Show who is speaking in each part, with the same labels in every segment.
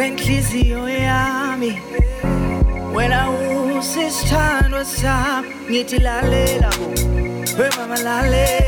Speaker 1: lenhliziyo yami wena usisithandwa sami ngithi lalela bo wemama lalela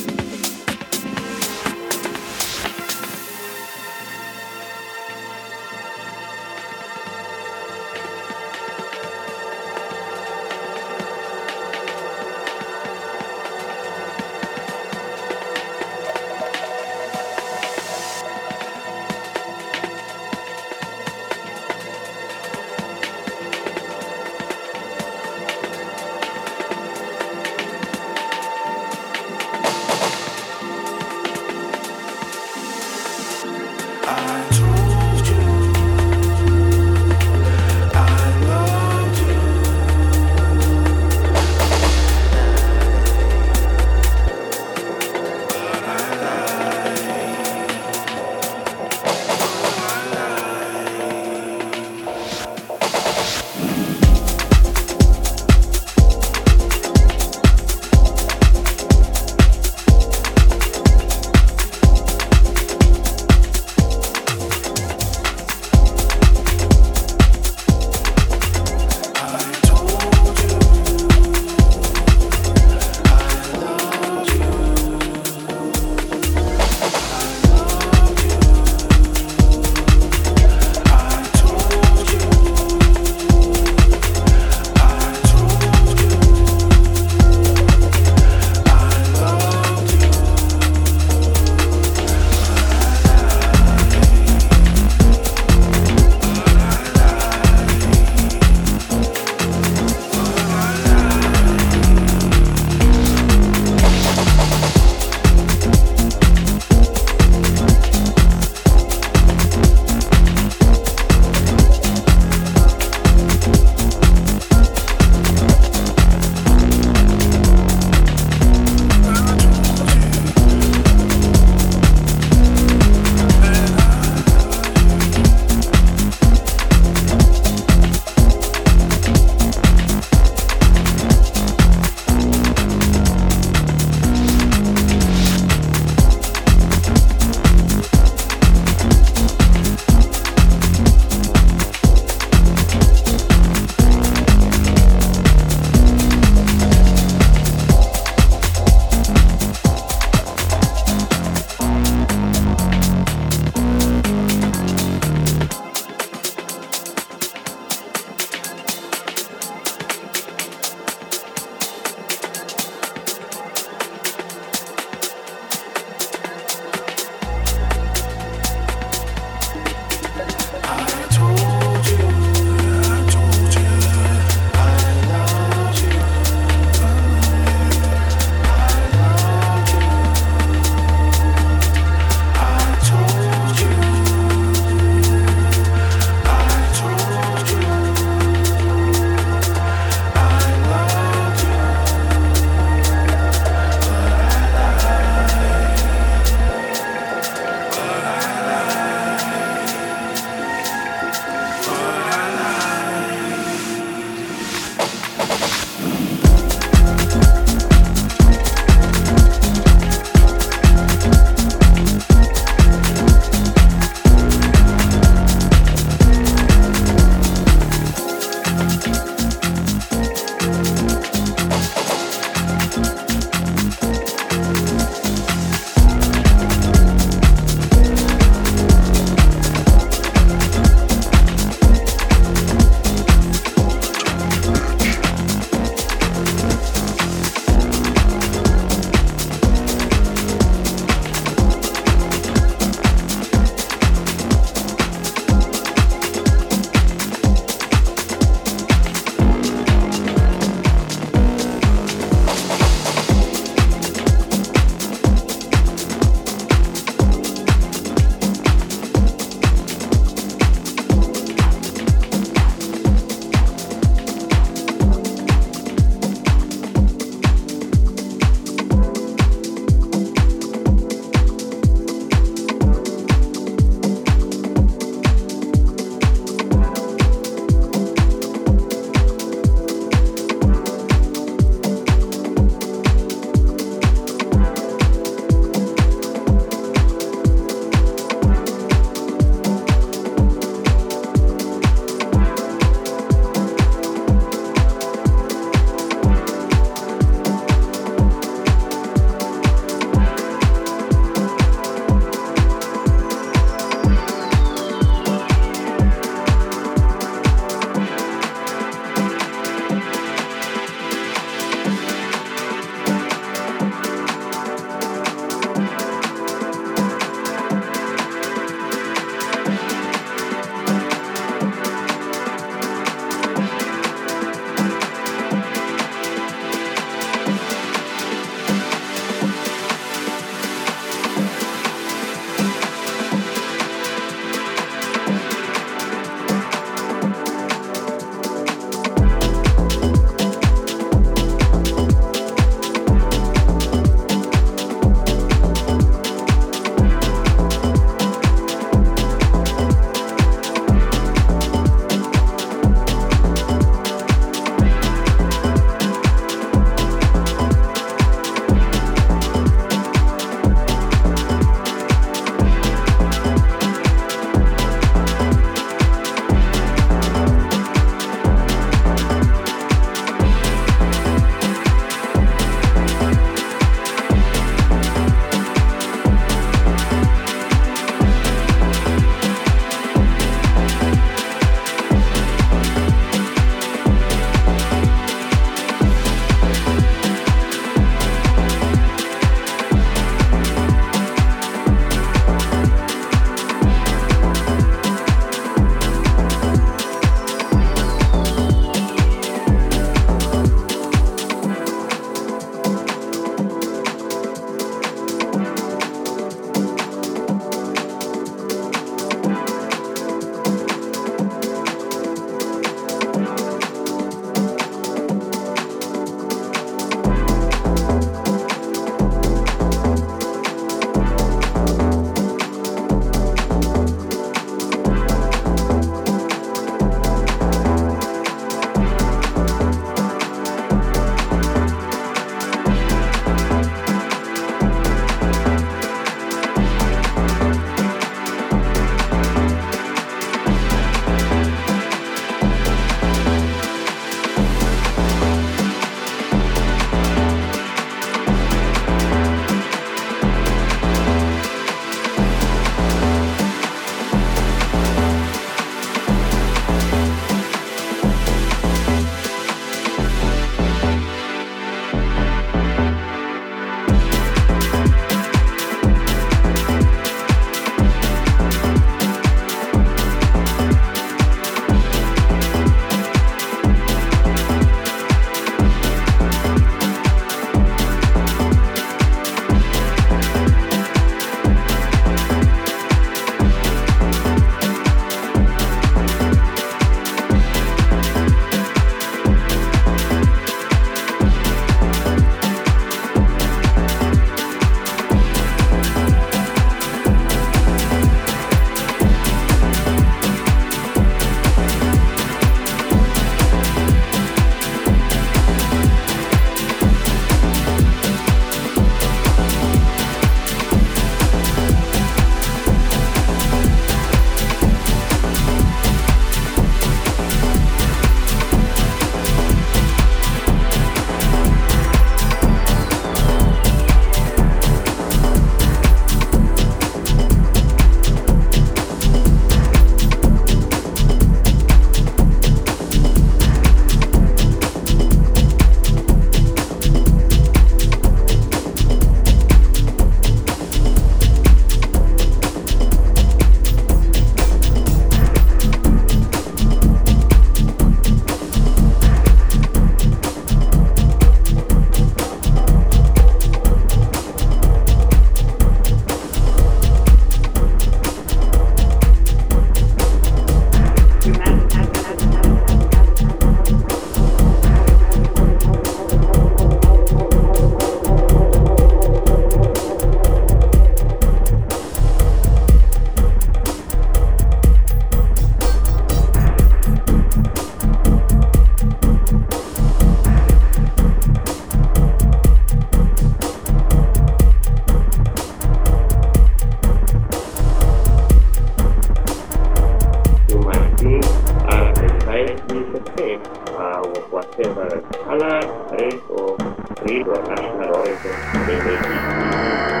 Speaker 2: color, read or read or national origin, they may be.